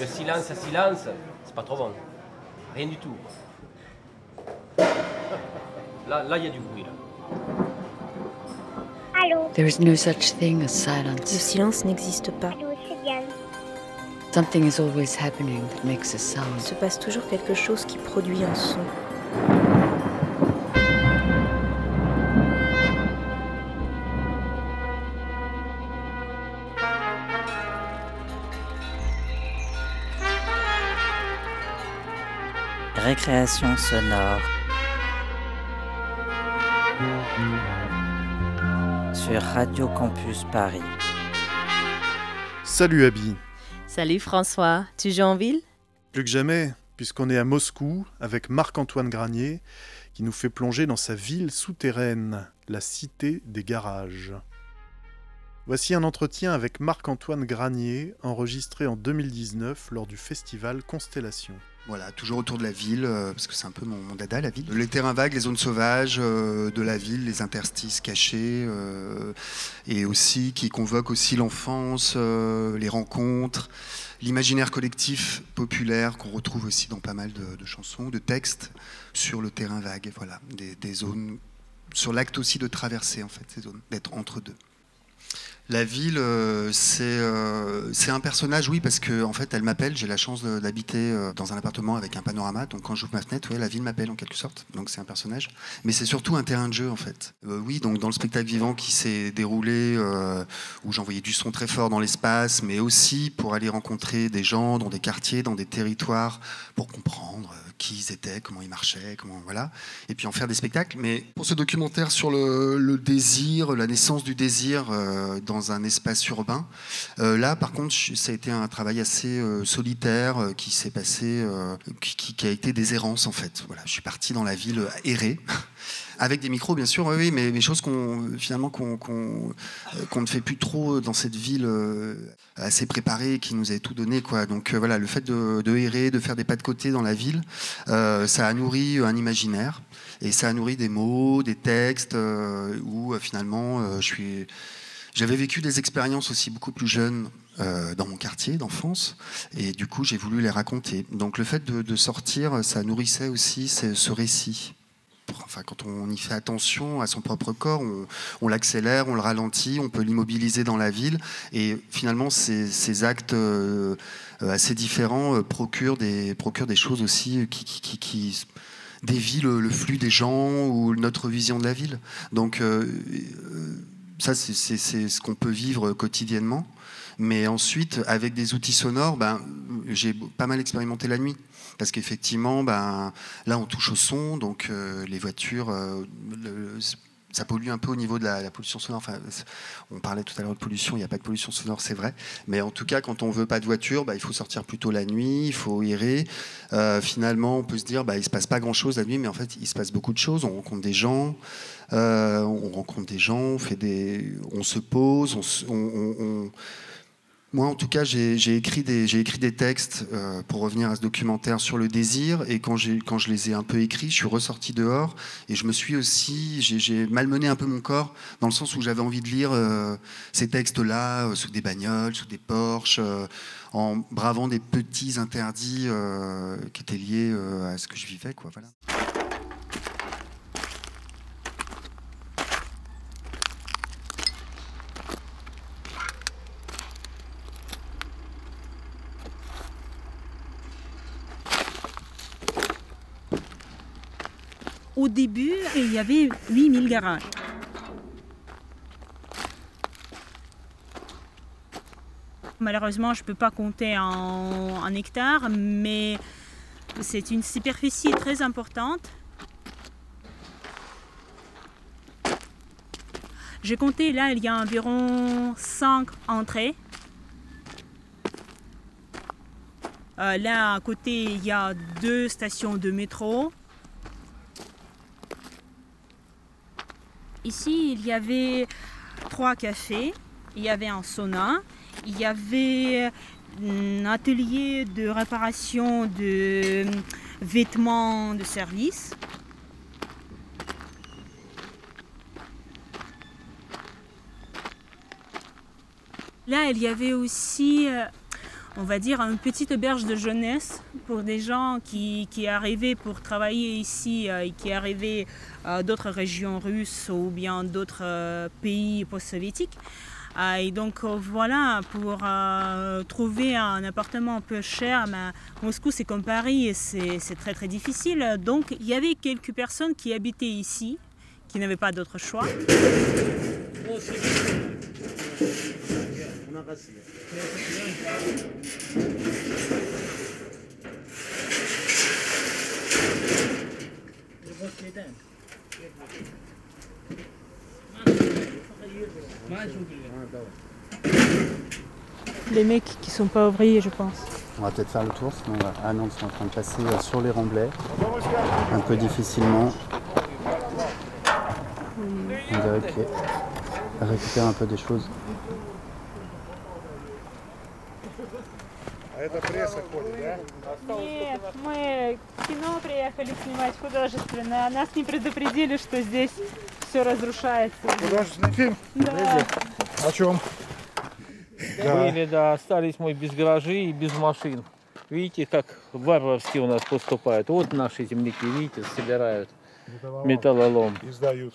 Le silence à silence, c'est pas trop bon. Rien du tout. Là, là, il y a du bruit. Là. Allô? There is no such thing as Le silence. silence n'existe pas. Allô. Something is always happening that makes a Il sound. se passe toujours quelque chose qui produit un son. Récréation sonore. Sur Radio Campus Paris. Salut Abby. Salut François, tu joues en ville? Plus que jamais, puisqu'on est à Moscou avec Marc-Antoine Granier, qui nous fait plonger dans sa ville souterraine, la cité des garages. Voici un entretien avec Marc-Antoine Granier, enregistré en 2019 lors du festival Constellation. Voilà, toujours autour de la ville, euh, parce que c'est un peu mon, dada, la ville. Les terrains vagues, les zones sauvages euh, de la ville, les interstices cachés, euh, et aussi qui convoquent aussi l'enfance, les rencontres, l'imaginaire collectif populaire qu'on retrouve aussi dans pas mal de, chansons, de textes sur le terrain vague. Voilà, des, des zones, sur l'acte aussi de traverser en fait ces zones, d'être entre deux. La ville, euh, c'est euh, c'est un personnage, oui, parce que en fait, elle m'appelle. J'ai la chance d'habiter euh, dans un appartement avec un panorama. Donc, quand j'ouvre ma fenêtre, ouais, la ville m'appelle en quelque sorte. Donc, c'est un personnage. Mais c'est surtout un terrain de jeu, en fait. Oui, donc dans le spectacle vivant qui s'est déroulé, où j'envoyais du son très fort dans l'espace, mais aussi pour aller rencontrer des gens dans des quartiers, dans des territoires, pour comprendre qui ils étaient, comment ils marchaient, comment voilà, et puis en faire des spectacles. Mais pour ce documentaire sur le, désir, la naissance du désir dans un espace urbain, euh, là par contre, ça a été un travail assez euh, solitaire euh, qui s'est passé, qui, a été des errances en fait. Voilà, je suis parti dans la ville errer. Avec des micros, bien sûr, oui, mais des choses qu'on finalement qu'on ne fait plus trop dans cette ville assez préparée, qui nous avait tout donné, quoi. Donc voilà, le fait de, de errer, de faire des pas de côté dans la ville, ça a nourri un imaginaire et ça a nourri des mots, des textes où finalement je suis. J'avais vécu des expériences aussi beaucoup plus jeunes euh, dans mon quartier d'enfance et du coup j'ai voulu les raconter. Donc le fait de, sortir, ça nourrissait aussi ce, récit. Enfin, quand on y fait attention à son propre corps, on, l'accélère, on le ralentit, on peut l'immobiliser dans la ville. Et finalement, ces, actes euh, euh, assez différents procurent, des, choses aussi qui, qui, dévient le, flux des gens ou notre vision de la ville. Donc, ça, c'est- ce qu'on peut vivre quotidiennement. Mais ensuite, avec des outils sonores, ben, j'ai pas mal expérimenté la nuit. Parce qu'effectivement, ben, là, on touche au son, donc euh, les voitures, euh, ça pollue un peu au niveau de la, pollution sonore. Enfin, on parlait tout à l'heure de pollution, il n'y a pas de pollution sonore, c'est vrai. Mais en tout cas, quand on veut pas de voiture, bah, il faut sortir plutôt la nuit, il faut errer. Euh, finalement, on peut se dire, bah, il se passe pas grand-chose la nuit, mais en fait, il se passe beaucoup de choses. On rencontre des gens, euh, on rencontre des gens, on, fait des, on se pose, moi, en tout cas, j'ai écrit écrit des textes euh, pour revenir à ce documentaire sur le désir. Et quand, quand je les ai un peu écrits, je suis ressorti dehors et je me suis aussi, j'ai- malmené un peu mon corps dans le sens où j'avais envie de lire euh, ces textes-là sous des bagnoles, sous des Porsche, euh, en bravant des petits interdits qui étaient liés à ce que je vivais. Quoi, voilà. Début, il y avait 8000 garages. Malheureusement, je ne peux pas compter en, en hectares, mais c'est une superficie très importante. J'ai compté, là, il y a environ 5 entrées. Euh, là, à côté, il y a deux stations de métro. Ici, il y avait trois cafés, il y avait un sauna, il y avait un atelier de réparation de vêtements de service. Là, il y avait aussi euh, on va dire, une petite auberge de jeunesse pour des gens qui, qui arrivaient pour travailler ici euh, et qui arrivaient euh, d'autres régions russes ou bien d'autres euh, pays post-soviétiques. Et donc voilà, pour trouver un appartement un peu cher, mais Moscou c'est comme Paris et c'est très très difficile. Donc il y avait quelques personnes qui habitaient ici, qui n'avaient pas d'autre choix. Les mecs qui sont pas ouvriers, je pense. On va peut-être faire le tour, sinon. Ah non, ils sont en train de passer euh, sur les remblais, un peu difficilement. On dirait qu'ils récupèrent un peu des choses. Нет, мы кино приехали снимать художественное, а нас не предупредили, что здесь все разрушается. Художественный фильм? Да. О чем? Были, да, остались мы без гаражей и без машин. Видите, как варварски у нас поступают. Вот наши земляки, видите, собирают металлолом Издают. и сдают.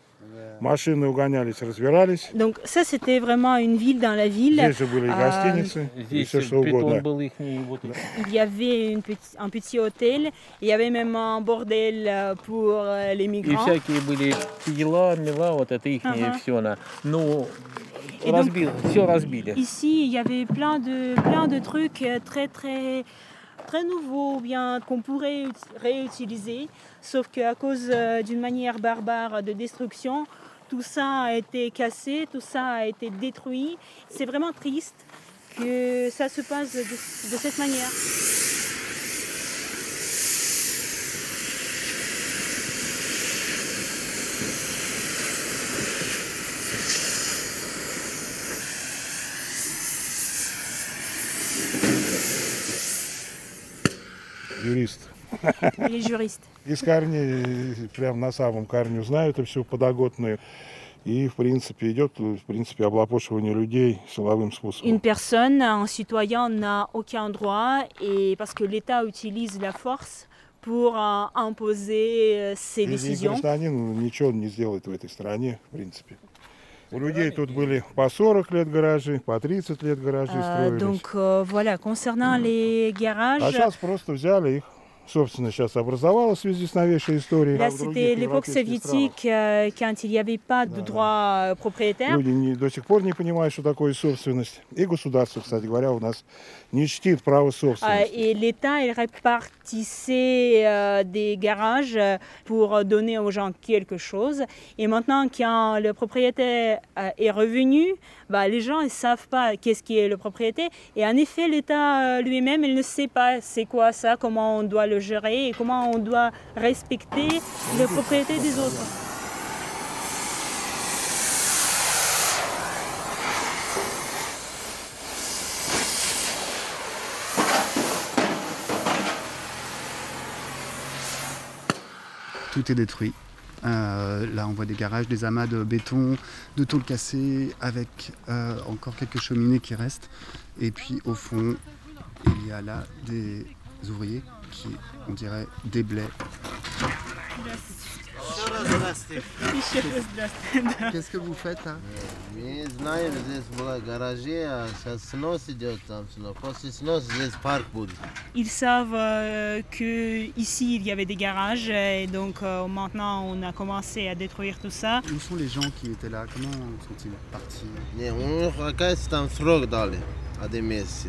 Машины угонялись, разбирались. Donc ça c'était vraiment une ville dans la ville. Здесь же были и А, гостиницы, и Здесь все что притон угодно. был их, вот Il y avait une petit- un petit hôtel, il y avait même un bordel euh, pour euh, les И migrants. всякие были пила, мила, вот это их Ага. все. На. Ну, И donc- разбил, все разбили. Ici, il y avait plein de, plein de trucs euh, très, très, très nouveaux, ou bien qu'on pourrait ut- réutiliser, sauf qu'à cause euh, d'une manière barbare de destruction, tout ça a été cassé, tout ça a été détruit. C'est vraiment triste que ça se passe de cette manière. Юрист. Les juristes. Из корней, прям на самом корню знают эту всю подоготную. И, в принципе, идет, в принципе, облапошивание людей силовым способом. Une personne, un citoyen n'a aucun droit et parce que l'État utilise la force pour euh, imposer euh, ses décisions. гражданин ничего не сделает в этой стране, в принципе. У людей тут были по 40 лет гаражи, по 30 лет гаражи Euh, строились. donc euh, voilà, concernant les А garages, сейчас просто взяли их. Собственно, сейчас образовалась в связи с новейшей историей. là В других c'était l'époque европейских странах soviétique euh, quand il n'y avait pas de droit euh, propriétaire. Люди не- до сих пор не понимают, что такое собственность. И государство, кстати говоря, у нас не чтит право Euh, собственности. et l'État il répartissait euh, des garages euh, pour donner aux gens quelque chose. Et maintenant, quand le propriétaire euh, est revenu, bah, les gens ne savent pas qu'est-ce qui est le propriétaire. Et en effet, l'État euh, lui-même, il ne sait pas c'est quoi ça, comment on doit le gérer et comment on doit respecter les propriétés des autres. Tout est détruit. Euh, là, on voit des garages, des amas de béton, de tôle cassée, avec euh, encore quelques cheminées qui restent. Et puis au fond, il y a là des ouvriers qui, on dirait, déblaient. Qu'est-ce que vous faites là Мы знаем, здесь была гаражи, а сейчас снос идет там снос. После сноса здесь парк будет. Ils savent euh, que ici il y avait des garages et donc euh, maintenant on a commencé à détruire tout ça. Où sont les gens qui étaient là Comment sont-ils partis Не, у них, оказывается, там срок дали, один месяц.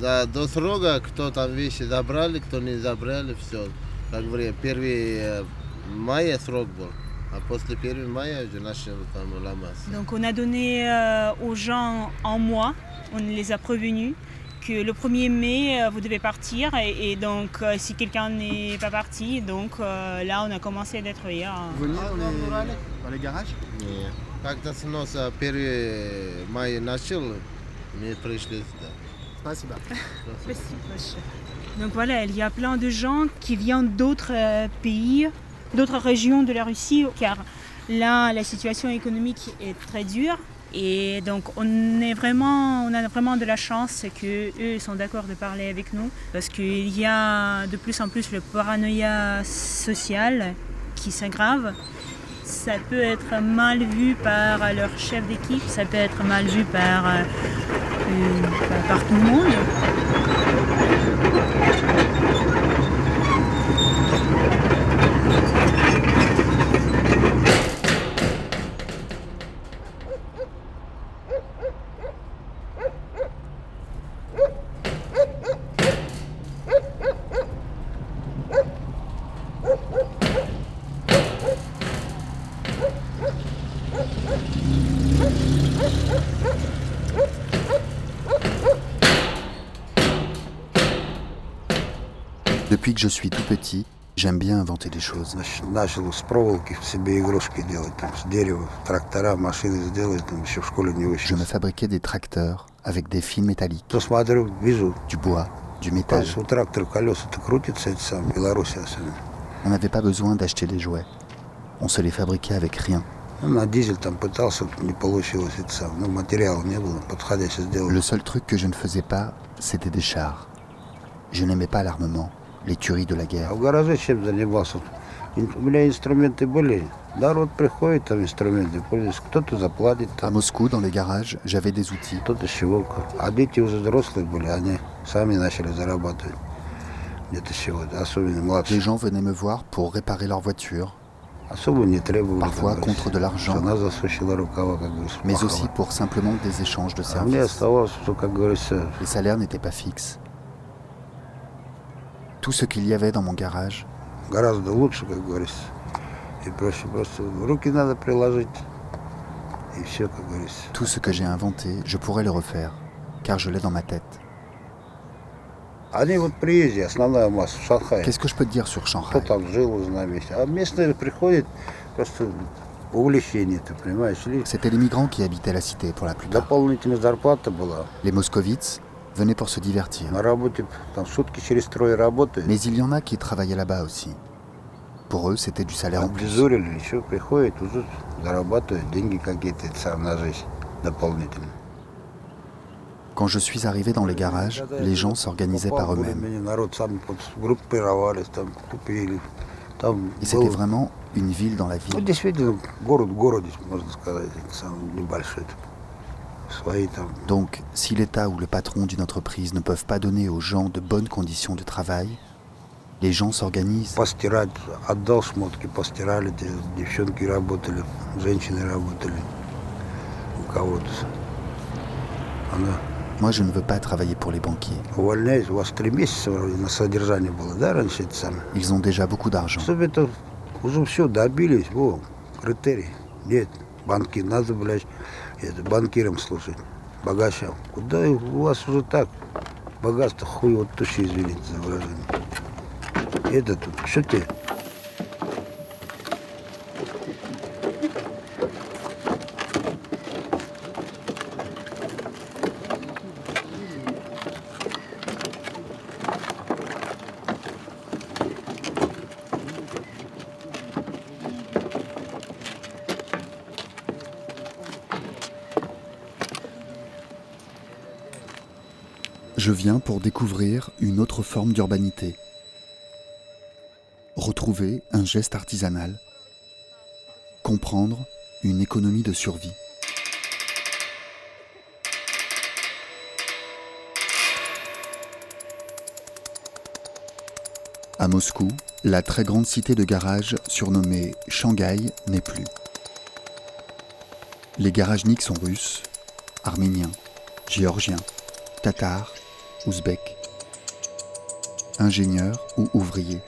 Да, до срока, кто там вещи забрали, кто не забрали, все. Как время, 1 мая срок был, а после 1 мая уже начали там ломаться. Donc on a donné euh, aux gens un mois, on les a prévenus que le 1er mai euh, vous devez partir et, et donc euh, si quelqu'un n'est pas parti, donc euh, là on a commencé à détruire. Vous veniez dans les, dans les garages Не, как-то снос 1 мая начал, мы пришли сюда. Спасибо. Donc voilà, il y a plein de gens qui viennent d'autres euh, pays, d'autres régions de la Russie, car là, la situation économique est très dure. Et donc on, est vraiment, a vraiment de la chance que eux sont d'accord de parler avec nous, parce qu'il y a de plus en plus le paranoïa social qui s'aggrave. Ça peut être mal vu par leur chef d'équipe, ça peut être mal vu par, euh, par tout le monde. que je suis tout petit, j'aime bien inventer des choses. Je me fabriquais des tracteurs avec des fils métalliques, du bois, du métal. On n'avait pas besoin d'acheter des jouets. On se les fabriquait avec rien. Le seul truc que je ne faisais pas, c'était des chars. Je n'aimais pas l'armement les tueries de la guerre. À Moscou, dans les garages, j'avais des outils. Les gens venaient me voir pour réparer leur voiture. Parfois contre de l'argent, mais aussi pour simplement des échanges de services. Les salaires n'étaient pas fixes Tout ce qu'il y avait dans mon garage, гораздо лучше, как говорится. И проще просто руки надо приложить. И все, как говорится. tout ce que j'ai inventé, je pourrais le refaire, car je l'ai dans ma tête. Они вот приезжие, основная масса в Шанхае. Qu'est-ce que je peux te dire sur Кто Shanghai там жил, узнаем вместе. А местные приходят просто по увлечению, ты понимаешь. Или C'étaient les migrants qui habitaient la cité pour la plupart. дополнительная зарплата была. Les moscovites venaient pour se divertir. Mais il y en a qui travaillaient là-bas aussi. Pour eux, c'était du salaire en plus. Quand je suis arrivé dans les garages, les gens s'organisaient par eux-mêmes. Et c'était vraiment une ville dans la ville. Donc, si l'État ou le patron d'une entreprise ne peuvent pas donner aux gens de bonnes conditions de travail, les gens s'organisent. Moi, je ne veux pas travailler pour les banquiers. Ils ont déjà beaucoup d'argent. это, банкиром служить, богачам. Куда у вас уже так? Богатство хуй вот туши, извините за выражение. Это тут, что тебе? Je viens pour découvrir une autre forme d'urbanité. Retrouver un geste artisanal. Comprendre une économie de survie. À Moscou, la très grande cité de garage surnommée Shanghai n'est plus. Les garagniks sont russes, arméniens, géorgiens, tatars, ouzbeks, ingénieurs ou ouvriers.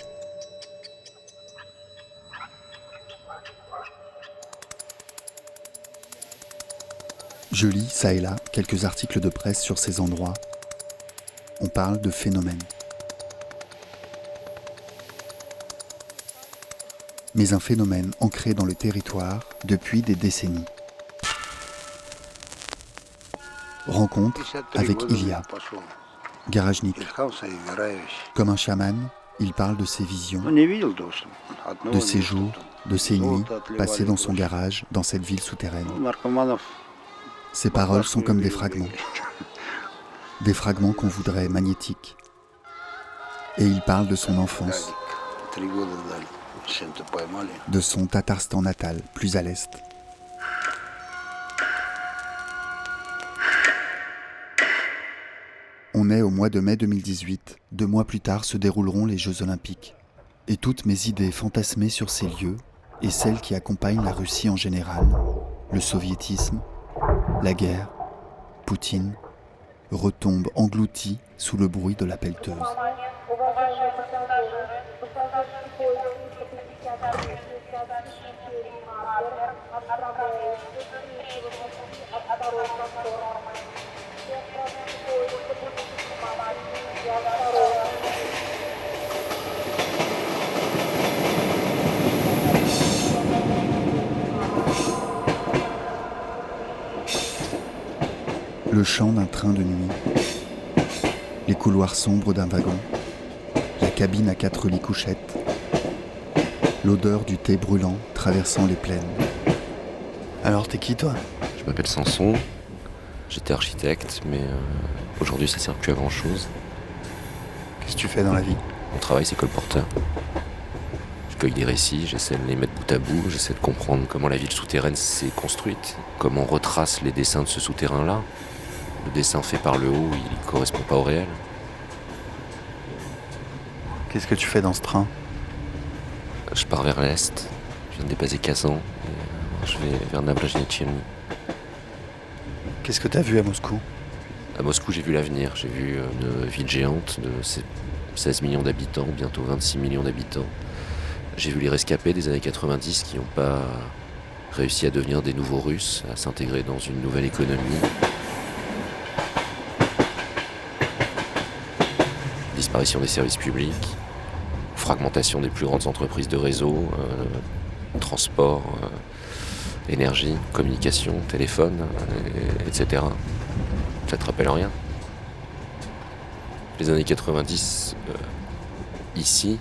Je lis ça et là quelques articles de presse sur ces endroits. On parle de phénomènes. Mais un phénomène ancré dans le territoire depuis des décennies. Rencontre avec Ilia. Garajnik. Comme un chaman, il parle de ses visions, de ses jours, de ses nuits passées dans son garage, dans cette ville souterraine. Ses paroles sont comme des fragments, des fragments qu'on voudrait magnétiques. Et il parle de son enfance, de son Tatarstan natal, plus à l'est. Au mois de mai 2018. Deux mois plus tard se dérouleront les Jeux Olympiques. Et toutes mes idées fantasmées sur ces lieux, et celles qui accompagnent la Russie en général, le soviétisme, la guerre, Poutine, retombent englouties sous le bruit de la pelleteuse. Le chant d'un train de nuit, les couloirs sombres d'un wagon, la cabine à quatre lits couchettes, l'odeur du thé brûlant traversant les plaines. Alors t'es qui toi? Je m'appelle Sanson, j'étais architecte, mais euh, aujourd'hui ça sert plus à grand chose. Qu'est-ce que tu fais dans la vie? Mon travail c'est colporteur. Je cueille des récits, j'essaie de les mettre bout à bout, j'essaie de comprendre comment la ville souterraine s'est construite, comment on retrace les dessins de ce souterrain-là. Le dessin fait par le haut, il correspond pas au réel. Qu'est-ce que tu fais dans ce train? Je pars vers l'est, je viens de dépasser Kazan, et euh, je vais vers Nabrajnitchny. Qu'est-ce que t'as vu à Moscou? À Moscou, j'ai vu l'avenir. J'ai vu euh, une ville géante de 16 millions d'habitants, bientôt 26 millions d'habitants. J'ai vu les rescapés des années 90 qui n'ont pas réussi à devenir des nouveaux Russes, à s'intégrer dans une nouvelle économie. Des services publics, fragmentation des plus grandes entreprises de réseau, euh, transport, euh, énergie, communication, téléphone, et- etc. Ça te rappelle rien? Les années 90, euh, ici,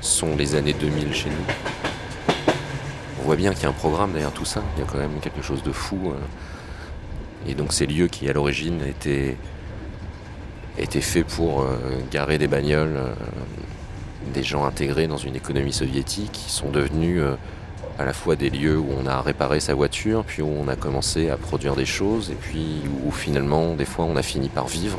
sont les années 2000 chez nous. On voit bien qu'il y a un programme derrière tout ça, il y a quand même quelque chose de fou. euh. Et donc ces lieux qui à l'origine étaient, étaient faits pour euh, garer des bagnoles, euh, des gens intégrés dans une économie soviétique, sont devenus euh, à la fois des lieux où on a réparé sa voiture, puis où on a commencé à produire des choses, et puis où finalement, des fois, on a fini par vivre.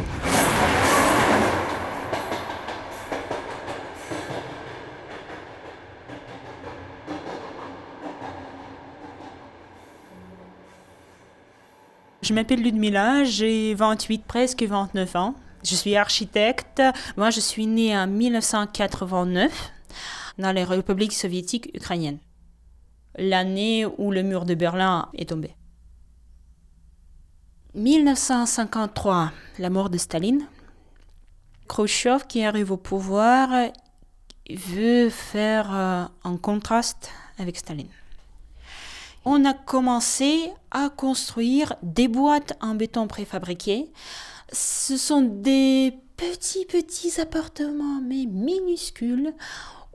Je m'appelle Ludmila, j'ai 28, presque 29 ans. Je suis architecte. Moi, je suis née en 1989 dans la République soviétique ukrainienne, l'année où le mur de Berlin est tombé. 1953, la mort de Staline. Khrushchev, qui arrive au pouvoir, veut faire euh, un contraste avec Staline on a commencé à construire des boîtes en béton préfabriquées. Ce sont des petits, petits appartements, mais minuscules,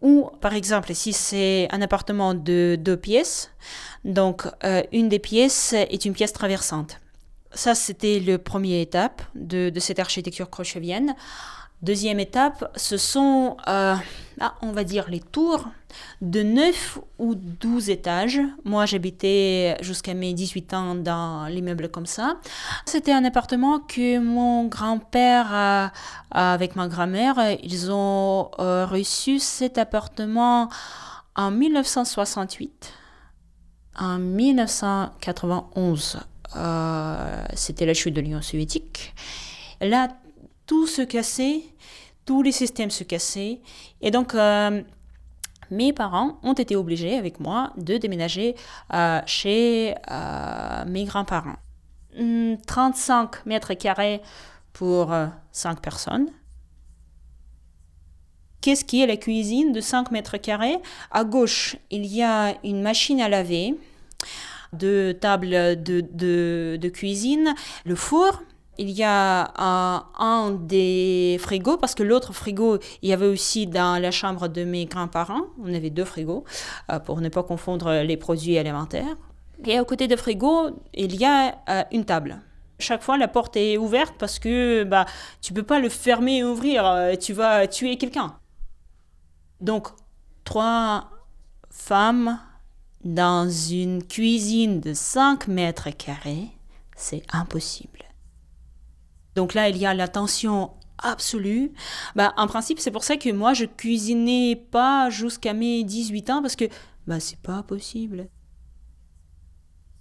où, par exemple, si c'est un appartement de deux pièces, donc euh, une des pièces est une pièce traversante. Ça, c'était le premier étape de, de cette architecture khrushchevienne. Deuxième étape, ce sont, euh, ah, on va dire, les tours de 9 ou 12 étages. Moi, j'habitais jusqu'à mes 18 ans dans l'immeuble comme ça. C'était un appartement que mon grand-père, avec ma grand-mère, ils ont euh, reçu cet appartement en 1968. En 1991, euh, c'était la chute de l'Union soviétique. Là, tout se cassait, tous les systèmes se cassaient. Et donc, euh, mes parents ont été obligés, avec moi, de déménager euh, chez euh, mes grands-parents. 35 mètres carrés pour 5 personnes. Qu'est-ce qui est la cuisine de 5 mètres carrés? À gauche, il y a une machine à laver, deux tables de cuisine, le four, il y a un, des frigos, parce que l'autre frigo, il y avait aussi dans la chambre de mes grands-parents. On avait deux frigos euh, pour ne pas confondre les produits alimentaires. Et à côté du frigo, il y a euh, une table. Chaque fois, la porte est ouverte parce que bah, tu peux pas le fermer et ouvrir, euh, tu vas tuer quelqu'un. Donc, trois femmes dans une cuisine de 5 mètres carrés, c'est impossible. Donc là, il y a la tension absolue. Bah, en principe, c'est pour ça que moi, je cuisinais pas jusqu'à mes 18 ans parce que bah, c'est pas possible.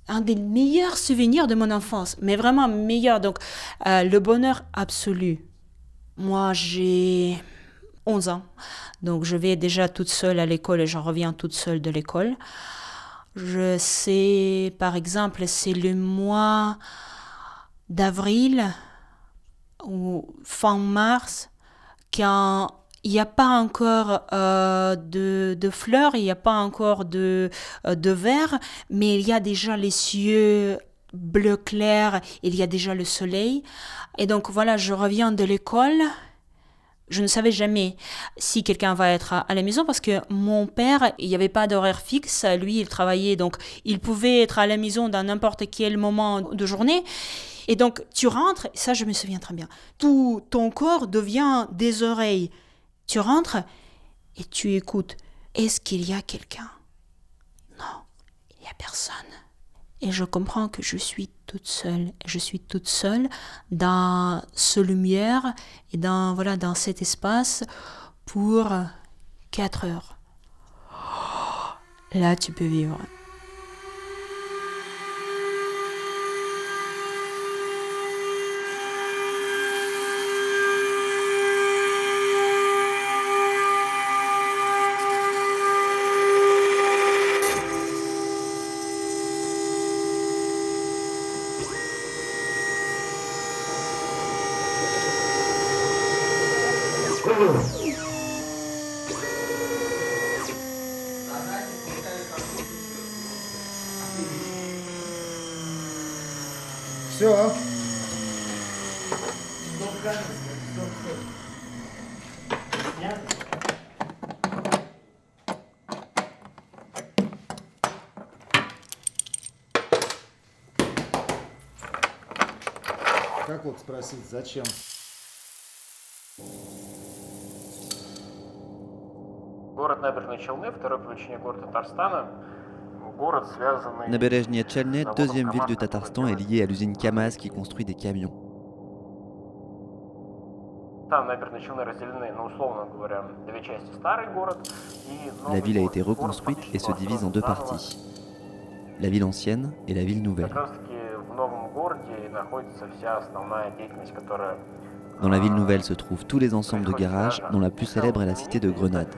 Un des meilleurs souvenirs de mon enfance, mais vraiment meilleur. Donc, euh, le bonheur absolu. Moi, j'ai 11 ans. Donc, je vais déjà toute seule à l'école et je reviens toute seule de l'école. Je sais, par exemple, c'est le mois d'avril ou fin mars, quand il n'y a pas encore euh, de, de, fleurs, il n'y a pas encore de, euh, de verre, mais il y a déjà les cieux bleu clair, il y a déjà le soleil. Et donc voilà, je reviens de l'école je ne savais jamais si quelqu'un va être à, la maison parce que mon père, il n'y avait pas d'horaire fixe. Lui, il travaillait, donc il pouvait être à la maison dans n'importe quel moment de journée. Et donc, tu rentres, ça, je me souviens très bien. Tout ton corps devient des oreilles. Tu rentres et tu écoutes. Est-ce qu'il y a quelqu'un? Non, il n'y a personne et je comprends que je suis toute seule. Je suis toute seule dans ce lumière et dans, voilà, dans cet espace pour 4 heures. Là, tu peux vivre. спросить, зачем? Город Набережные Челны, второй по величине город Татарстана, город, связанный... Набережная Челны, deuxième ville du Tatarstan, est liée à l'usine Kamaz qui construit des camions. Там Набережные Челны разделены, ну, условно говоря, две части. Старый город и La ville a été reconstruite et se divise en deux parties. La ville ancienne et la ville nouvelle. Dans la ville nouvelle se trouvent tous les ensembles de garages, dont la plus célèbre est la cité de Grenade.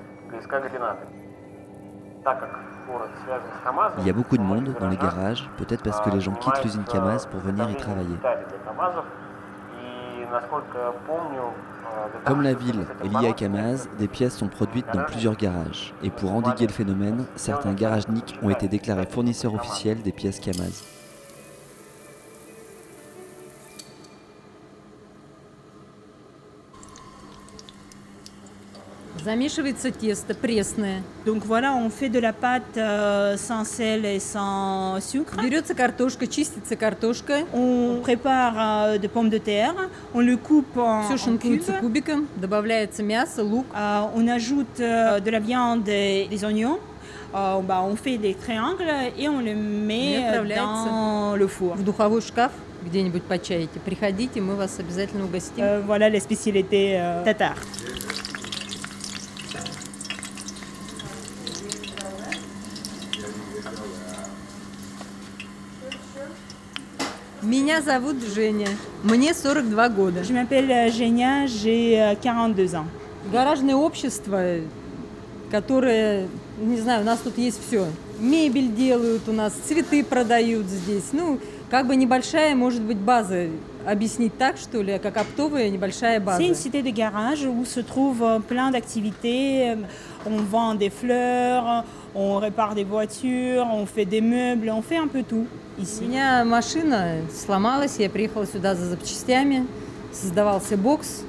Il y a beaucoup de monde dans les garages, peut-être parce que les gens quittent l'usine Kamaz pour venir y travailler. Comme la ville est liée à Kamaz, des pièces sont produites dans plusieurs garages. Et pour endiguer le phénomène, certains garages NIC ont été déclarés fournisseurs officiels des pièces Kamaz. Замешивается тесто пресное. Donc voilà, on fait de la pâte euh, sans sel et sans sucre. Берется картошка, чистится картошка. On prépare euh, des pommes de terre, on le coupe en, Все en шинкуется cubes. кубиком, добавляется мясо, лук. Euh, on ajoute euh, de la viande et des oignons. Euh, bah, on fait des triangles et on le И met euh, отправляется dans le four. в духовой шкаф где-нибудь почаете. Приходите, мы вас обязательно угостим. Euh, voilà les spécialités euh, tatars. Меня зовут Женя. Мне 42 года. Je m'appelle euh, Genia, j'ai euh, 42 ans. Гаражное общество, которое, не знаю, у нас тут есть все. Мебель делают у нас, цветы продают здесь. Ну, как бы небольшая, может быть, база объяснить так, что ли, как оптовая небольшая база. C'est une cité de garage où se trouvent euh, plein d'activités. Euh, On vend des fleurs, on répare des voitures, on fait des meubles, on fait un peu tout ici. У меня машина сломалась, я приехала сюда за запчастями, создавался бокс.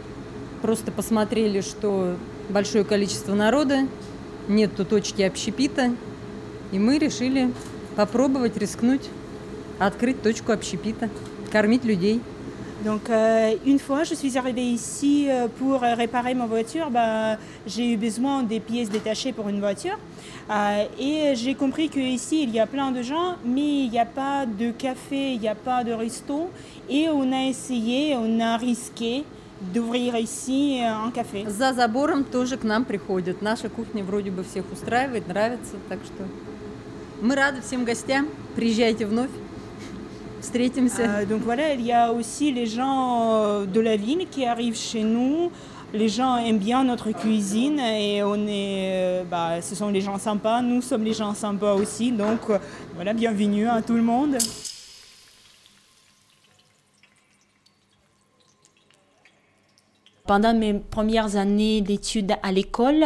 Просто посмотрели, что большое количество народа, нет тут точки общепита, и мы решили попробовать, рискнуть, открыть точку общепита, кормить людей. Donc euh, une fois, je suis arrivée ici euh, pour euh, réparer ma voiture. Bah, j'ai eu besoin des pièces détachées pour une voiture. Euh, et j'ai compris qu'ici, il y a plein de gens, mais il n'y a pas de café, il n'y a pas de resto. Et on a essayé, on a risqué d'ouvrir ici euh, un café. За забором тоже к нам приходят. Наша кухня вроде бы всех устраивает, нравится, так что мы рады всем гостям. Приезжайте вновь. Встретимся. Euh, donc voilà, il y a aussi les gens euh, de la ville qui arrivent chez nous. Les gens aiment bien notre cuisine et on est, euh, bah, ce sont les gens sympas. Nous sommes les gens sympas aussi. Donc euh, voilà, bienvenue à tout le monde. Pendant mes premières années d'études à l'école,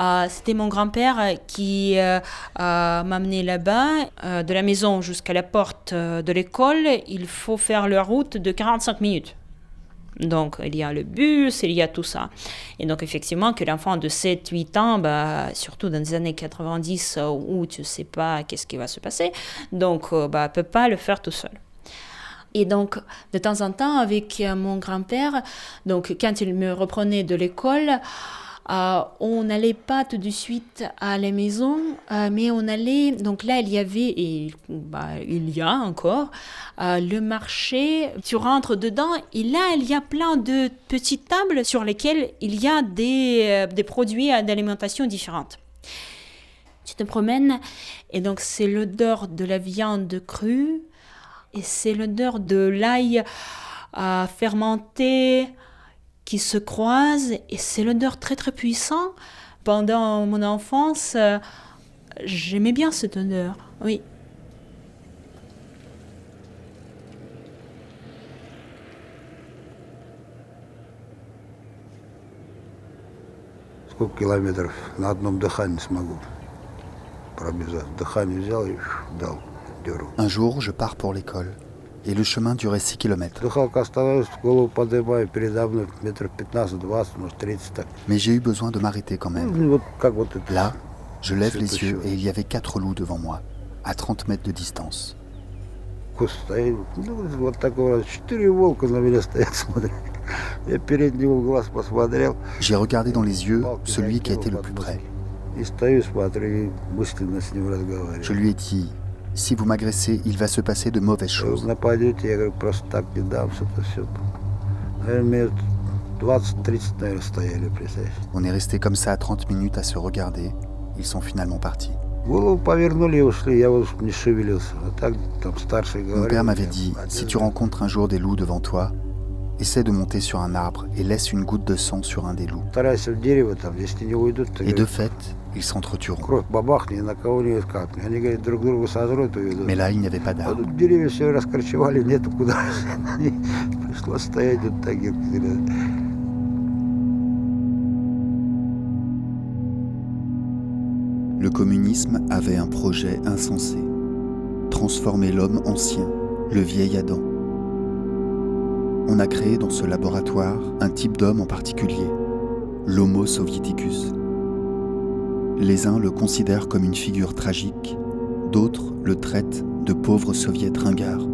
euh, c'était mon grand-père qui euh, euh, m'amenait là-bas. Euh, de la maison jusqu'à la porte de l'école, il faut faire la route de 45 minutes. Donc, il y a le bus, il y a tout ça. Et donc, effectivement, que l'enfant de 7-8 ans, bah, surtout dans les années 90 euh, où tu ne sais pas qu'est-ce qui va se passer, donc, bah, peut pas le faire tout seul. Et donc, de temps en temps, avec euh, mon grand-père, donc quand il me reprenait de l'école, euh, on n'allait pas tout de suite à la maison, euh, mais on allait. Donc là, il y avait, et bah, il y a encore, le marché. Tu rentres dedans, et là, il y a plein de petites tables sur lesquelles il y a des, des produits d'alimentation différentes. Tu te promènes, et donc c'est l'odeur de la viande crue, et c'est l'odeur de l'ail euh, fermenté qui se croisent, et c'est l'odeur très très puissant. Pendant mon enfance, euh, j'aimais bien cette odeur, oui. Сколько километров на одном дыхании смогу пробежать. Дыхание взял и дал дёру. Un jour, je pars pour l'école et le chemin durait 6 km. Mais j'ai eu besoin de m'arrêter quand même. Là, je lève les yeux et il y avait quatre loups devant moi, à 30 mètres de distance. J'ai regardé dans les yeux celui qui était le plus près. Je lui ai dit, si vous m'agressez, il va se passer de mauvaises choses. On est resté comme ça 30 minutes à se regarder. Ils sont finalement partis. Mon père m'avait dit, si tu rencontres un jour des loups devant toi, essaie de monter sur un arbre et laisse une goutte de sang sur un des loups. Et de fait, ils s'entretueront. Mais là, il n'y avait pas d'armes. Le communisme avait un projet insensé. Transformer l'homme ancien, le vieil Adam. On a créé dans ce laboratoire un type d'homme en particulier, l'Homo soviéticus. Les uns le considèrent comme une figure tragique, d'autres le traitent de pauvre soviet ringard.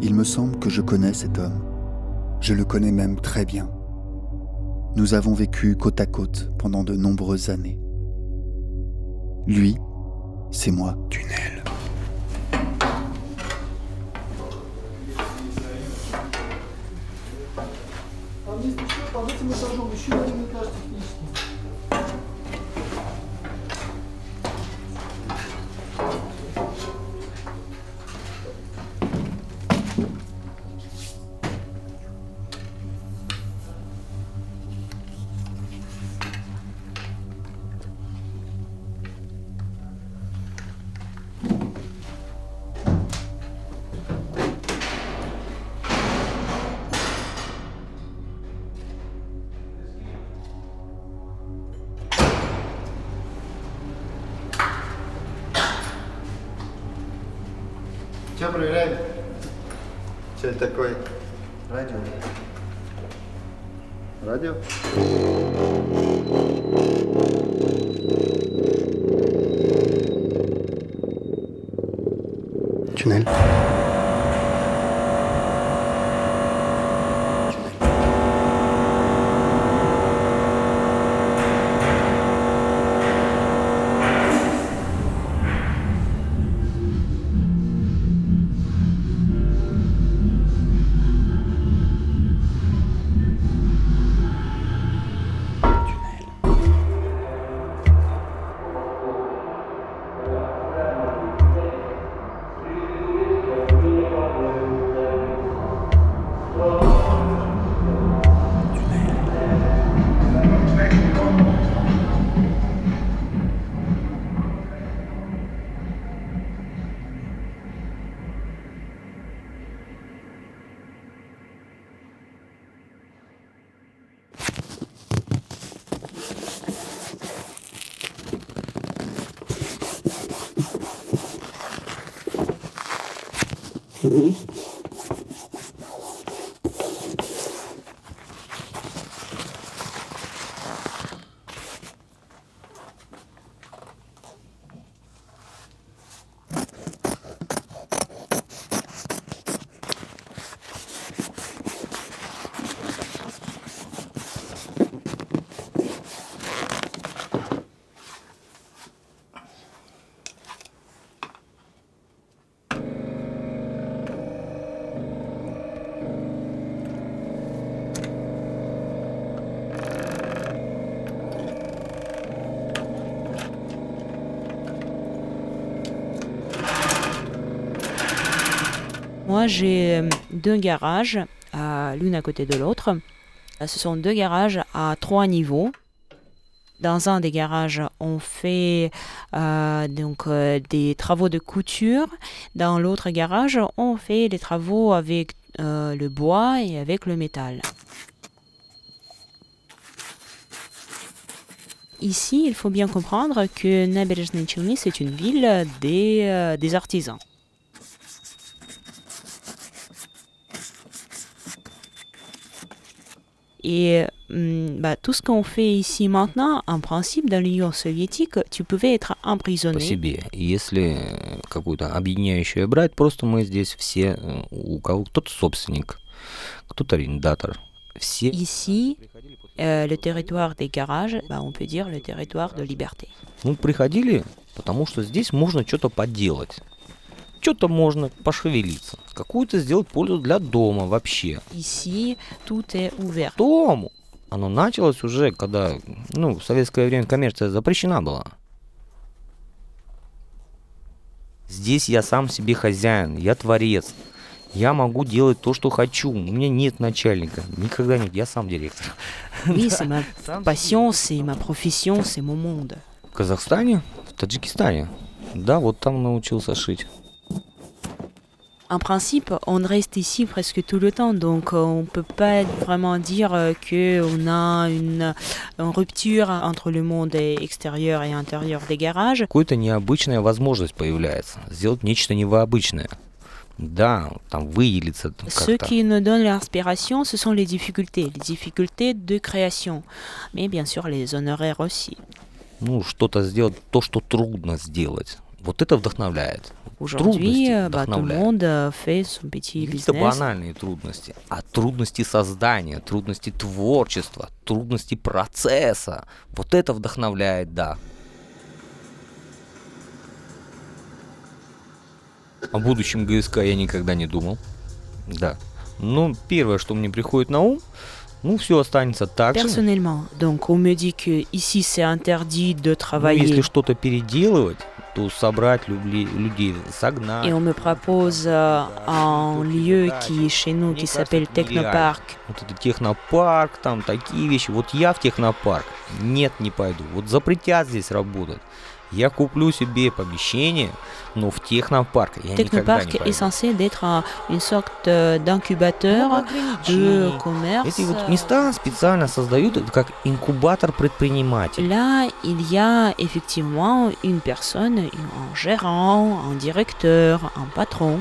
Il me semble que je connais cet homme. Je le connais même très bien. Nous avons vécu côte à côte pendant de nombreuses années. Lui, c'est moi. Tunnel. j'ai deux garages, euh, l'une à côté de l'autre. Euh, ce sont deux garages à trois niveaux. Dans un des garages, on fait euh, donc des travaux de couture. Dans l'autre garage, on fait des travaux avec le bois et avec le métal. Ici, il faut bien comprendre que Naberezhny Chelny, c'est une ville des artisans. Et bah, tout ce qu'on fait ici maintenant, en principe, dans l'Union soviétique, tu pouvais être по emprisonné. себе. Если э, какую-то объединяющую брать, просто мы здесь все, э, у кого кто-то собственник, кто-то арендатор. Все Ici, euh, le territoire des garages, bah, on peut dire le territoire de liberté. ну, приходили, потому что здесь можно что-то поделать. Что-то можно пошевелиться. Какую-то сделать пользу для дома вообще. Ici, tout est ouvert. Дому! Оно началось уже, когда, ну, в советское время коммерция запрещена была. Здесь я сам себе хозяин, я творец. Я могу делать то, что хочу. У меня нет начальника. Никогда нет. Я сам директор. Oui, c'est ma passion, c'est ma profession, c'est mon monde. В Казахстане, в Таджикистане. Да, вот там научился шить. En principe, on reste ici presque tout le temps, donc euh, on ne peut pas vraiment dire euh, qu'on a une, une rupture entre le monde extérieur et intérieur des garages. Какая-то необычная возможность появляется. Сделать нечто необычное. Да, там выделиться там Ce как-то. qui nous donne l'inspiration, ce sont les difficultés, les difficultés de création, mais bien sûr les honoraires aussi. Ну, что-то сделать, то, что трудно сделать. Вот это вдохновляет. Aujourd'hui, Трудности euh, bah, tout le monde euh, fait son petit Не какие-то business. банальные трудности, а трудности создания, трудности творчества, трудности процесса. Вот это вдохновляет, да. О будущем ГСК я никогда не думал. Да. Но первое, что мне приходит на ум, ну, все останется так же. Personnellement, donc on me dit que ici c'est interdit de Ну, travailler если что-то переделывать, то собрать любли- людей, согнать. et on me propose euh, un lieu qui est chez nous qui s'appelle Technopark. Вот это технопарк, там такие вещи. Вот я в технопарк, нет, не пойду. Вот запретят здесь работать. Я куплю себе помещение, но в технопарк я никогда не Technopark est censé d'être un- une sorte euh, d'incubateur de commerce. Эти вот места специально создают как инкубатор предпринимателей. Là, il y a effectivement une personne, un gérant, un directeur, un patron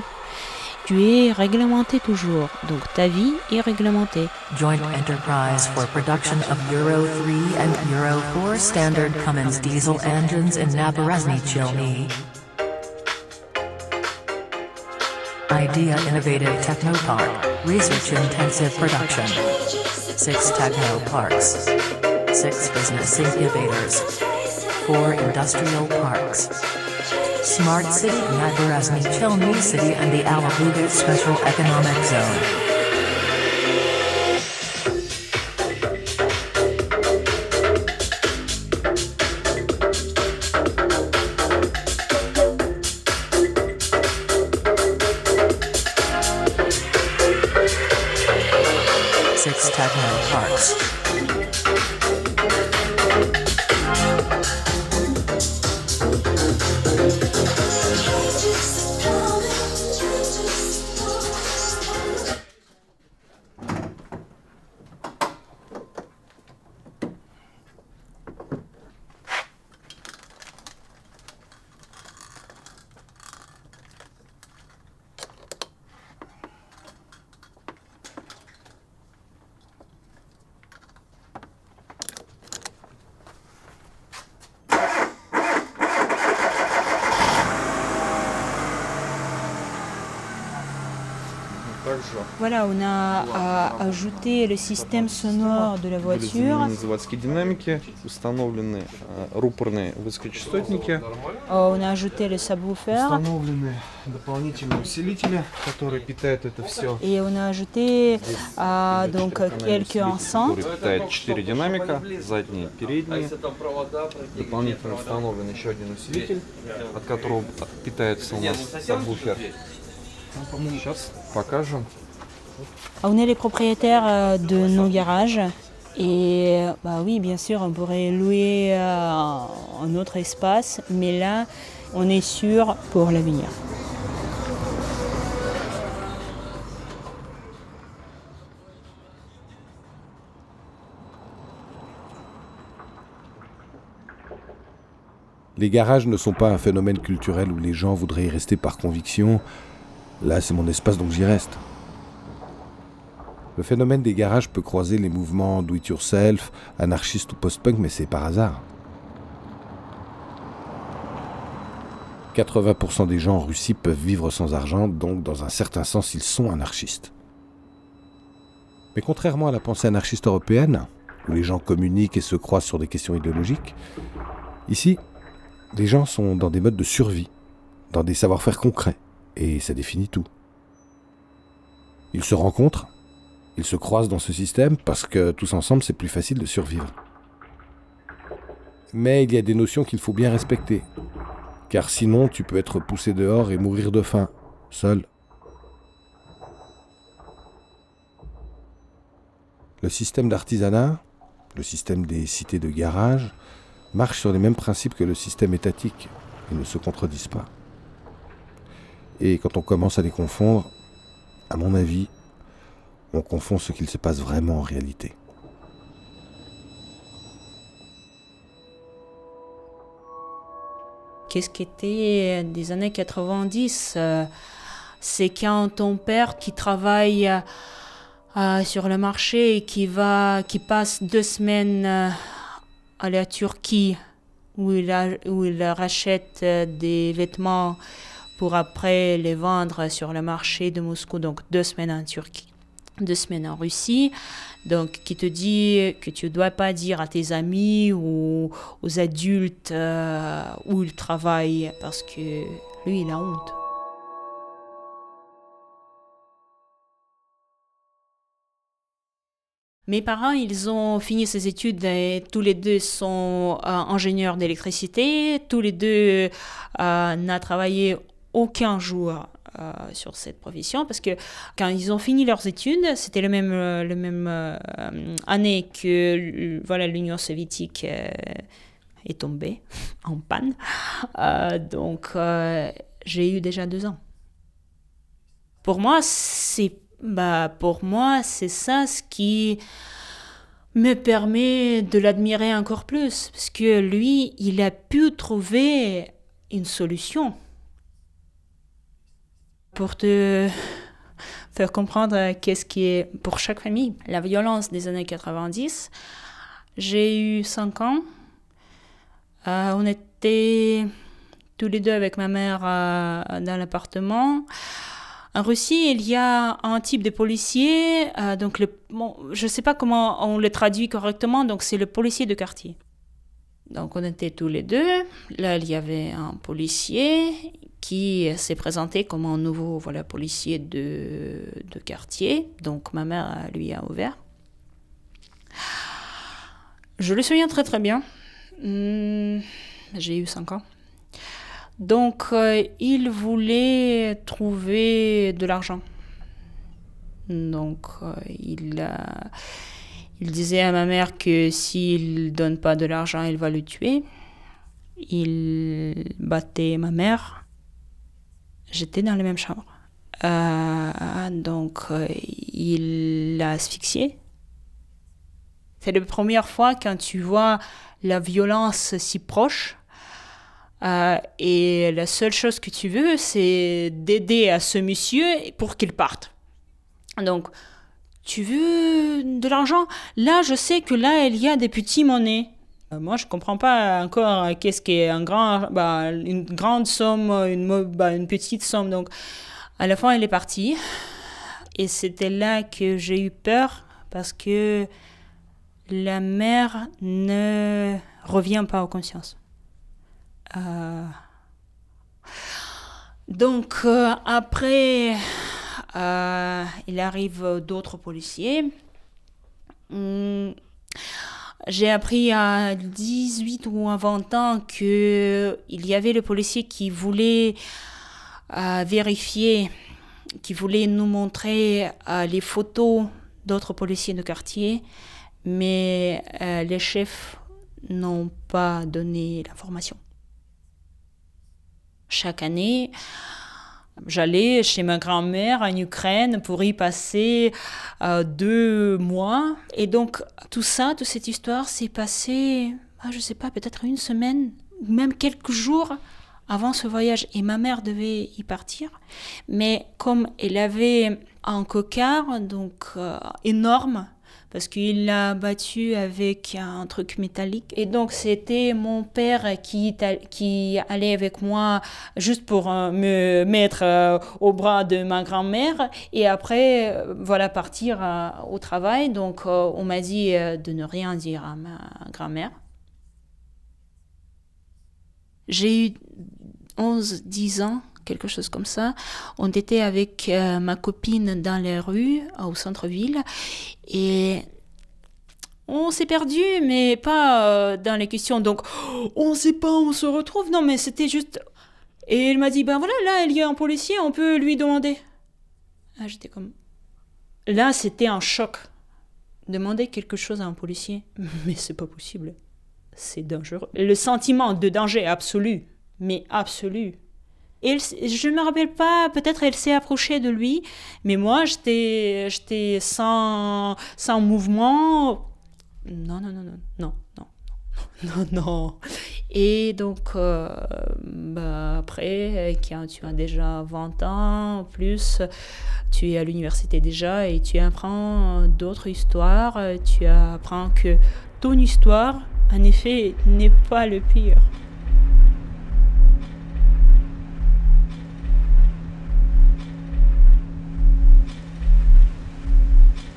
tu es réglementé toujours. Donc ta vie est réglementée. Joint enterprise for production of Euro 3 and Euro 4 standard Cummins diesel engines in Naberezhny Chelny. Idea Innovative Technopark. Research Intensive Production. Six Techno Parks. Six Business Incubators. Four Industrial Parks. Smart City Naberezhny Chelny City and the Alabuga Special Economic Zone. Six Techno Parks. Ajouté le système sonore de la voiture. заводские динамики, установлены э, рупорные высокочастотники, Euh, on a ajouté le subwoofer. установлены дополнительные усилители, которые питают это все. Et on a ajouté euh, donc quelques enceintes. который питает 4 динамика, задние, передние. Дополнительно установлен еще один усилитель, от которого питается у нас сабвуфер. Сейчас покажем. On est les propriétaires euh, de nos garages. Et bah oui, bien sûr, on pourrait louer euh, un autre espace, mais là, on est sûr pour l'avenir. Les garages ne sont pas un phénomène culturel où les gens voudraient y rester par conviction. Là, c'est mon espace, donc j'y reste. Le phénomène des garages peut croiser les mouvements do-it-yourself, anarchistes ou post-punk, mais c'est par hasard. 80% des gens en Russie peuvent vivre sans argent, donc dans un certain sens, ils sont anarchistes. Mais contrairement à la pensée anarchiste européenne, où les gens communiquent et se croisent sur des questions idéologiques, ici, les gens sont dans des modes de survie, dans des savoir-faire concrets, et ça définit tout. Ils se rencontrent, ils se croisent dans ce système parce que tous ensemble c'est plus facile de survivre. Mais il y a des notions qu'il faut bien respecter, car sinon tu peux être poussé dehors et mourir de faim, seul. Le système d'artisanat, le système des cités de garage, marche sur les mêmes principes que le système étatique. Ils ne se contredisent pas. Et quand on commence à les confondre, à mon avis, on confond ce qu'il se passe vraiment en réalité. Qu'est-ce qui était des années 90 euh, C'est quand ton père qui travaille euh, sur le marché et qui, va, qui passe deux semaines euh, à la Turquie où où il rachète euh, des vêtements pour après les vendre sur le marché de Moscou, donc deux semaines en Turquie, deux semaines en Russie, donc qui te dit que tu ne dois pas dire à tes amis ou aux adultes euh, où il travaille parce que lui, il a honte. Mes parents, ils ont fini ces études et tous les deux sont euh, ingénieurs d'électricité. Tous les deux euh, n'ont travaillé aucun jour sur cette profession parce que quand ils ont fini leurs études, c'était le même, euh, le même euh, année que euh, voilà l'Union soviétique euh, est tombée en panne. Euh, donc euh, j'ai eu déjà deux ans. Pour moi, c'est bah, pour moi, c'est ça ce qui me permet de l'admirer encore plus, parce que lui, il a pu trouver une solution. Pour te faire comprendre qu'est-ce qui est pour chaque famille la violence des années 90, j'ai eu 5 ans. Euh, on était tous les deux avec ma mère euh, dans l'appartement. En Russie, il y a un type de policier, euh, donc le, je ne sais pas comment on le traduit correctement, donc c'est le policier de quartier. Donc on était tous les deux. Là, il y avait un policier qui s'est présenté comme un nouveau voilà, policier de, de quartier. Donc ma mère lui a ouvert. Je le souviens très très bien. Hmm, J'ai eu 5 ans. Donc euh, il voulait trouver de l'argent. Donc euh, il, il disait à ma mère que s'il donne pas de l'argent, il va le tuer. Il battait ma mère. J'étais dans la même chambre. Euh, donc euh, il l'a asphyxiée. C'est la première fois quand tu vois la violence si proche. Euh, et la seule chose que tu veux, c'est d'aider à ce monsieur pour qu'il parte. Donc, tu veux de l'argent? Là, je sais que là, il y a des petits monnaies. Euh, Moi, je comprends pas encore euh, qu'est-ce qu'est un grand, bah, une grande somme, une, mo- bah, une petite somme. Donc, à la fin, il est parti. Et c'était là que j'ai eu peur parce que la mère ne revient pas aux consciences. Euh, Donc euh, après, euh, il arrive d'autres policiers. Hum, J'ai appris à 18 ou à 20 ans qu'il y avait le policier qui voulait euh, vérifier, qui voulait nous montrer euh, les photos d'autres policiers de quartier, mais euh, les chefs n'ont pas donné l'information. Chaque année, j'allais chez ma grand-mère en Ukraine pour y passer euh, deux mois. Et donc, tout ça, toute cette histoire s'est passée, ah, je sais pas, peut-être une semaine, même quelques jours avant ce voyage. Et ma mère devait y partir. Mais comme elle avait un cocard, donc euh, énorme, parce qu'il l'a battu avec un truc métallique. Et donc c'était mon père qui, qui allait avec moi juste pour euh, me mettre euh, au bras de ma grand-mère et après euh, voilà partir au travail. Donc on m'a dit de ne rien dire à ma grand-mère. J'ai eu 11-10 ans, quelque chose comme ça. On était avec euh, ma copine dans les rues, au centre-ville, et on s'est perdu, mais pas euh, dans les questions. Donc, on ne sait pas on se retrouve. Non, mais c'était juste. Et il m'a dit, ben voilà, là, il y a un policier, on peut lui demander. Ah, J'étais comme. Là, c'était un choc. Demander quelque chose à un policier, mais c'est pas possible. C'est dangereux. Le sentiment de danger absolu, mais absolu. Et je ne me rappelle pas, peut-être elle s'est approchée de lui, mais moi j'étais, sans, sans mouvement. Non, non, non, non, non, non, non, non. Et donc, euh, bah, après, quand tu as déjà 20 ans, plus, tu es à l'université déjà et tu apprends d'autres histoires, tu apprends que ton histoire, en effet, n'est pas le pire.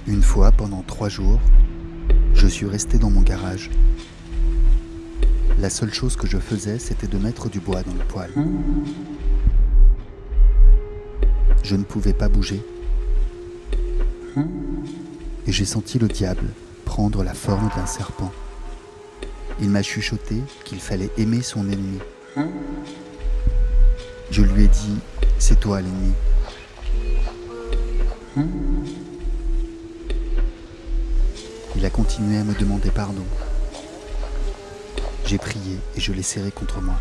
Une fois, pendant trois jours, je suis resté dans mon garage. La seule chose que je faisais, c'était de mettre du bois dans le poêle. Je ne pouvais pas bouger. Et j'ai senti le diable prendre la forme d'un serpent. Il m'a chuchoté qu'il fallait aimer son ennemi. Je lui ai dit, c'est toi l'ennemi. Il a continué à me demander pardon. J'ai prié et je l'ai serré contre moi.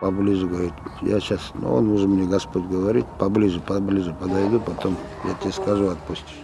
Поближе, говорит, я сейчас, ну, он уже мне Господь говорит, поближе, поближе подойду, потом я тебе скажу, отпустишь.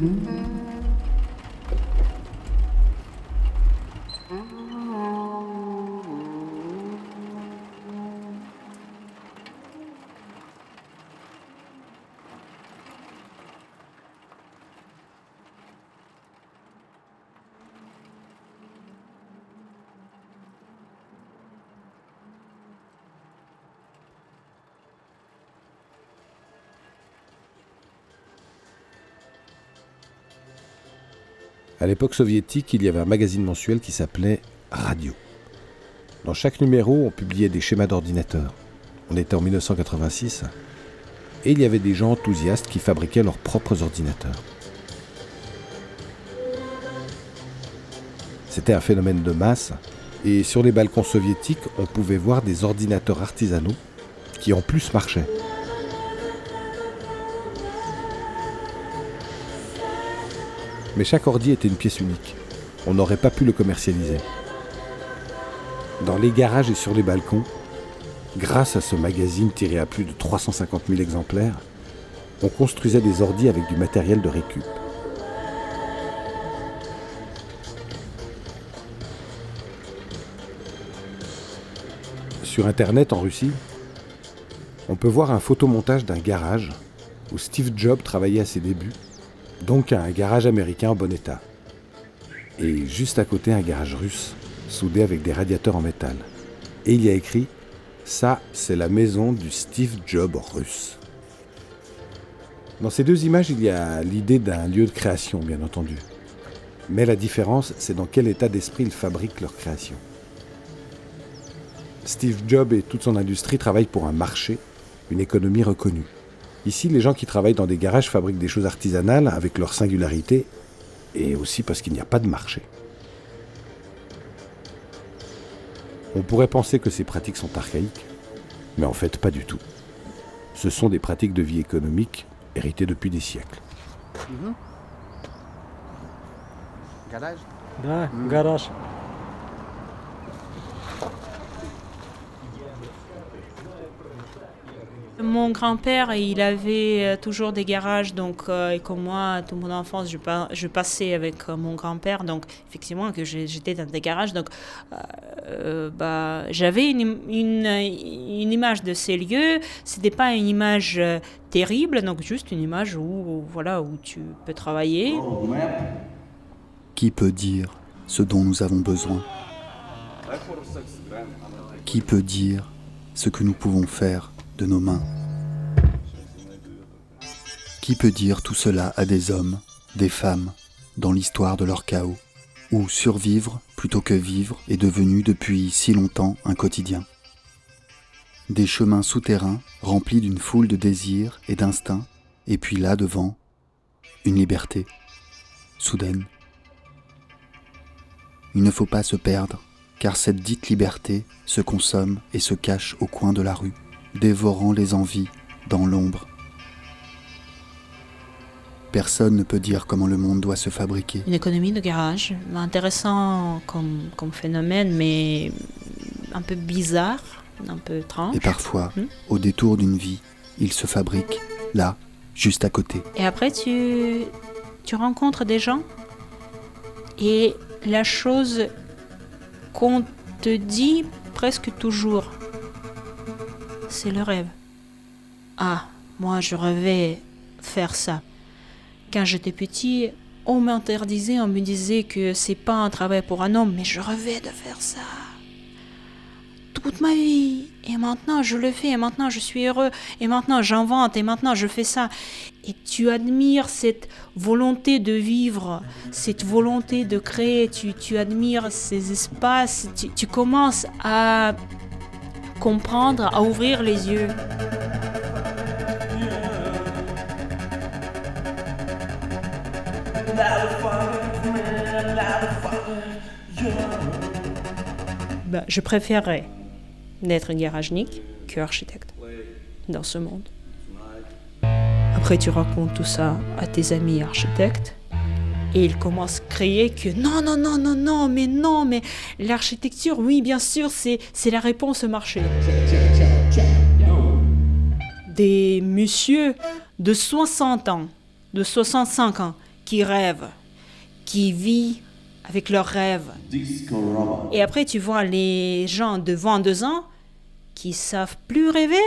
Mm-hmm. À l'époque soviétique, il y avait un magazine mensuel qui s'appelait Radio. Dans chaque numéro, on publiait des schémas d'ordinateur. On était en 1986 et il y avait des gens enthousiastes qui fabriquaient leurs propres ordinateurs. C'était un phénomène de masse et sur les balcons soviétiques, on pouvait voir des ordinateurs artisanaux qui en plus marchaient. Mais chaque ordi était une pièce unique. On n'aurait pas pu le commercialiser. Dans les garages et sur les balcons, grâce à ce magazine tiré à plus de 350 000 exemplaires, on construisait des ordis avec du matériel de récup. Sur Internet en Russie, on peut voir un photomontage d'un garage où Steve Jobs travaillait à ses débuts donc un garage américain en bon état. Et juste à côté un garage russe, soudé avec des radiateurs en métal. Et il y a écrit Ça, c'est la maison du Steve Jobs russe. Dans ces deux images, il y a l'idée d'un lieu de création, bien entendu. Mais la différence, c'est dans quel état d'esprit ils fabriquent leur création. Steve Jobs et toute son industrie travaillent pour un marché, une économie reconnue. Ici, les gens qui travaillent dans des garages fabriquent des choses artisanales avec leur singularité et aussi parce qu'il n'y a pas de marché. On pourrait penser que ces pratiques sont archaïques, mais en fait pas du tout. Ce sont des pratiques de vie économique héritées depuis des siècles. Mhm. Garage? Mhm. Garage. Mon grand-père, il avait euh, toujours des garages, donc euh, et comme moi, toute mon enfance, je, pa- je passais avec euh, mon grand-père, donc effectivement que j'étais dans des garages, donc bah, j'avais une, im- une, une image de ces lieux. C'était pas une image terrible, donc juste une image où voilà où tu peux travailler. Qui peut dire ce dont nous avons besoin? Qui peut dire ce que nous pouvons faire de nos mains? Qui peut dire tout cela à des hommes, des femmes, dans l'histoire de leur chaos, où survivre plutôt que vivre est devenu depuis si longtemps un quotidien Des chemins souterrains remplis d'une foule de désirs et d'instincts, et puis là devant, une liberté, soudaine. Il ne faut pas se perdre, car cette dite liberté se consomme et se cache au coin de la rue, dévorant les envies dans l'ombre. Personne ne peut dire comment le monde doit se fabriquer. Une économie de garage, intéressant comme, comme phénomène, mais un peu bizarre, un peu étrange. Et parfois, Hmm. au détour d'une vie, il se fabrique, là, juste à côté. Et après, tu, tu rencontres des gens et la chose qu'on te dit presque toujours, c'est le rêve. Ah, moi, je rêvais faire ça. Quand j'étais petit, on m'interdisait, on me disait que c'est pas un travail pour un homme, mais je rêvais de faire ça. Toute ma vie. Et maintenant, je le fais, et maintenant, je suis heureux, et maintenant, j'invente, et maintenant, je fais ça. et tu admires cette volonté de vivre, cette volonté de créer, tu, tu admires ces espaces, tu, tu commences à comprendre, à ouvrir les yeux. Ben, je préférerais d'être garagnik que architecte dans ce monde. Après, tu racontes tout ça à tes amis architectes et ils commencent à crier que non, non, non, non, non, mais non, mais l'architecture, oui, bien sûr, c'est, c'est la réponse au marché. Des messieurs de 60 ans, de 65 ans, qui rêvent, qui vivent avec leurs rêves. Et après, tu vois les gens de 22 ans qui savent plus rêver.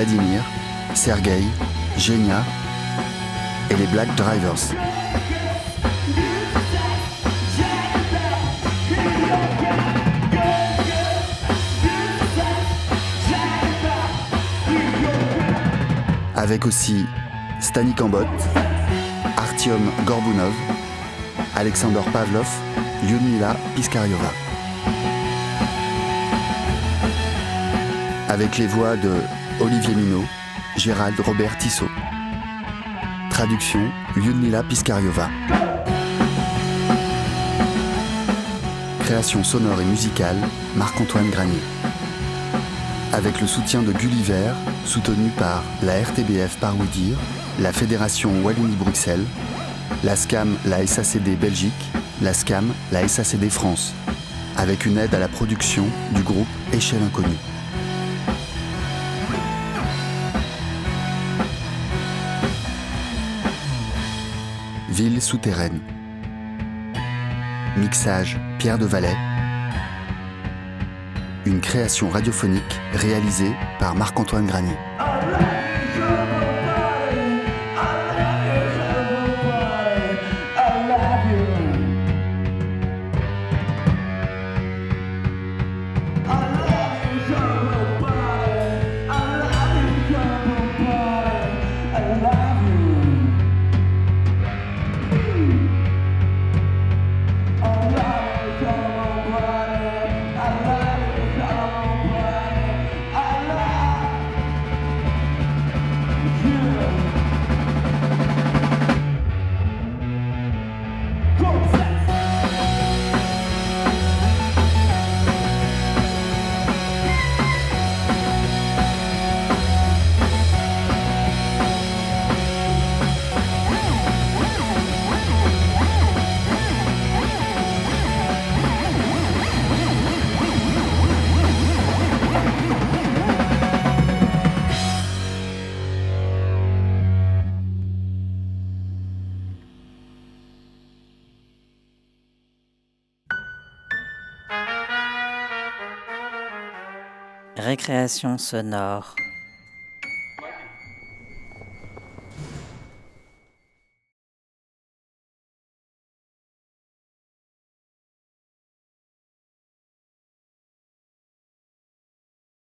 Vladimir, Sergei, Genia et les Black Drivers. Avec aussi Stani Kambot, Artyom Gorbunov, Alexander Pavlov, Lyudmila Piskariova. Avec les voix de Olivier Minot, Gérald Robert Tissot. Traduction Lyudmila Piskariova. Création sonore et musicale Marc-Antoine Granier. Avec le soutien de Gulliver, soutenu par la RTBF par Ouidir, la Fédération Wallonie-Bruxelles, la SCAM, la SACD Belgique, la SCAM, la SACD France, avec une aide à la production du groupe Échelle Inconnue. Ville souterraine. Mixage Pierre de Valais. Une création radiophonique réalisée par Marc-Antoine Granier. Récréation sonore.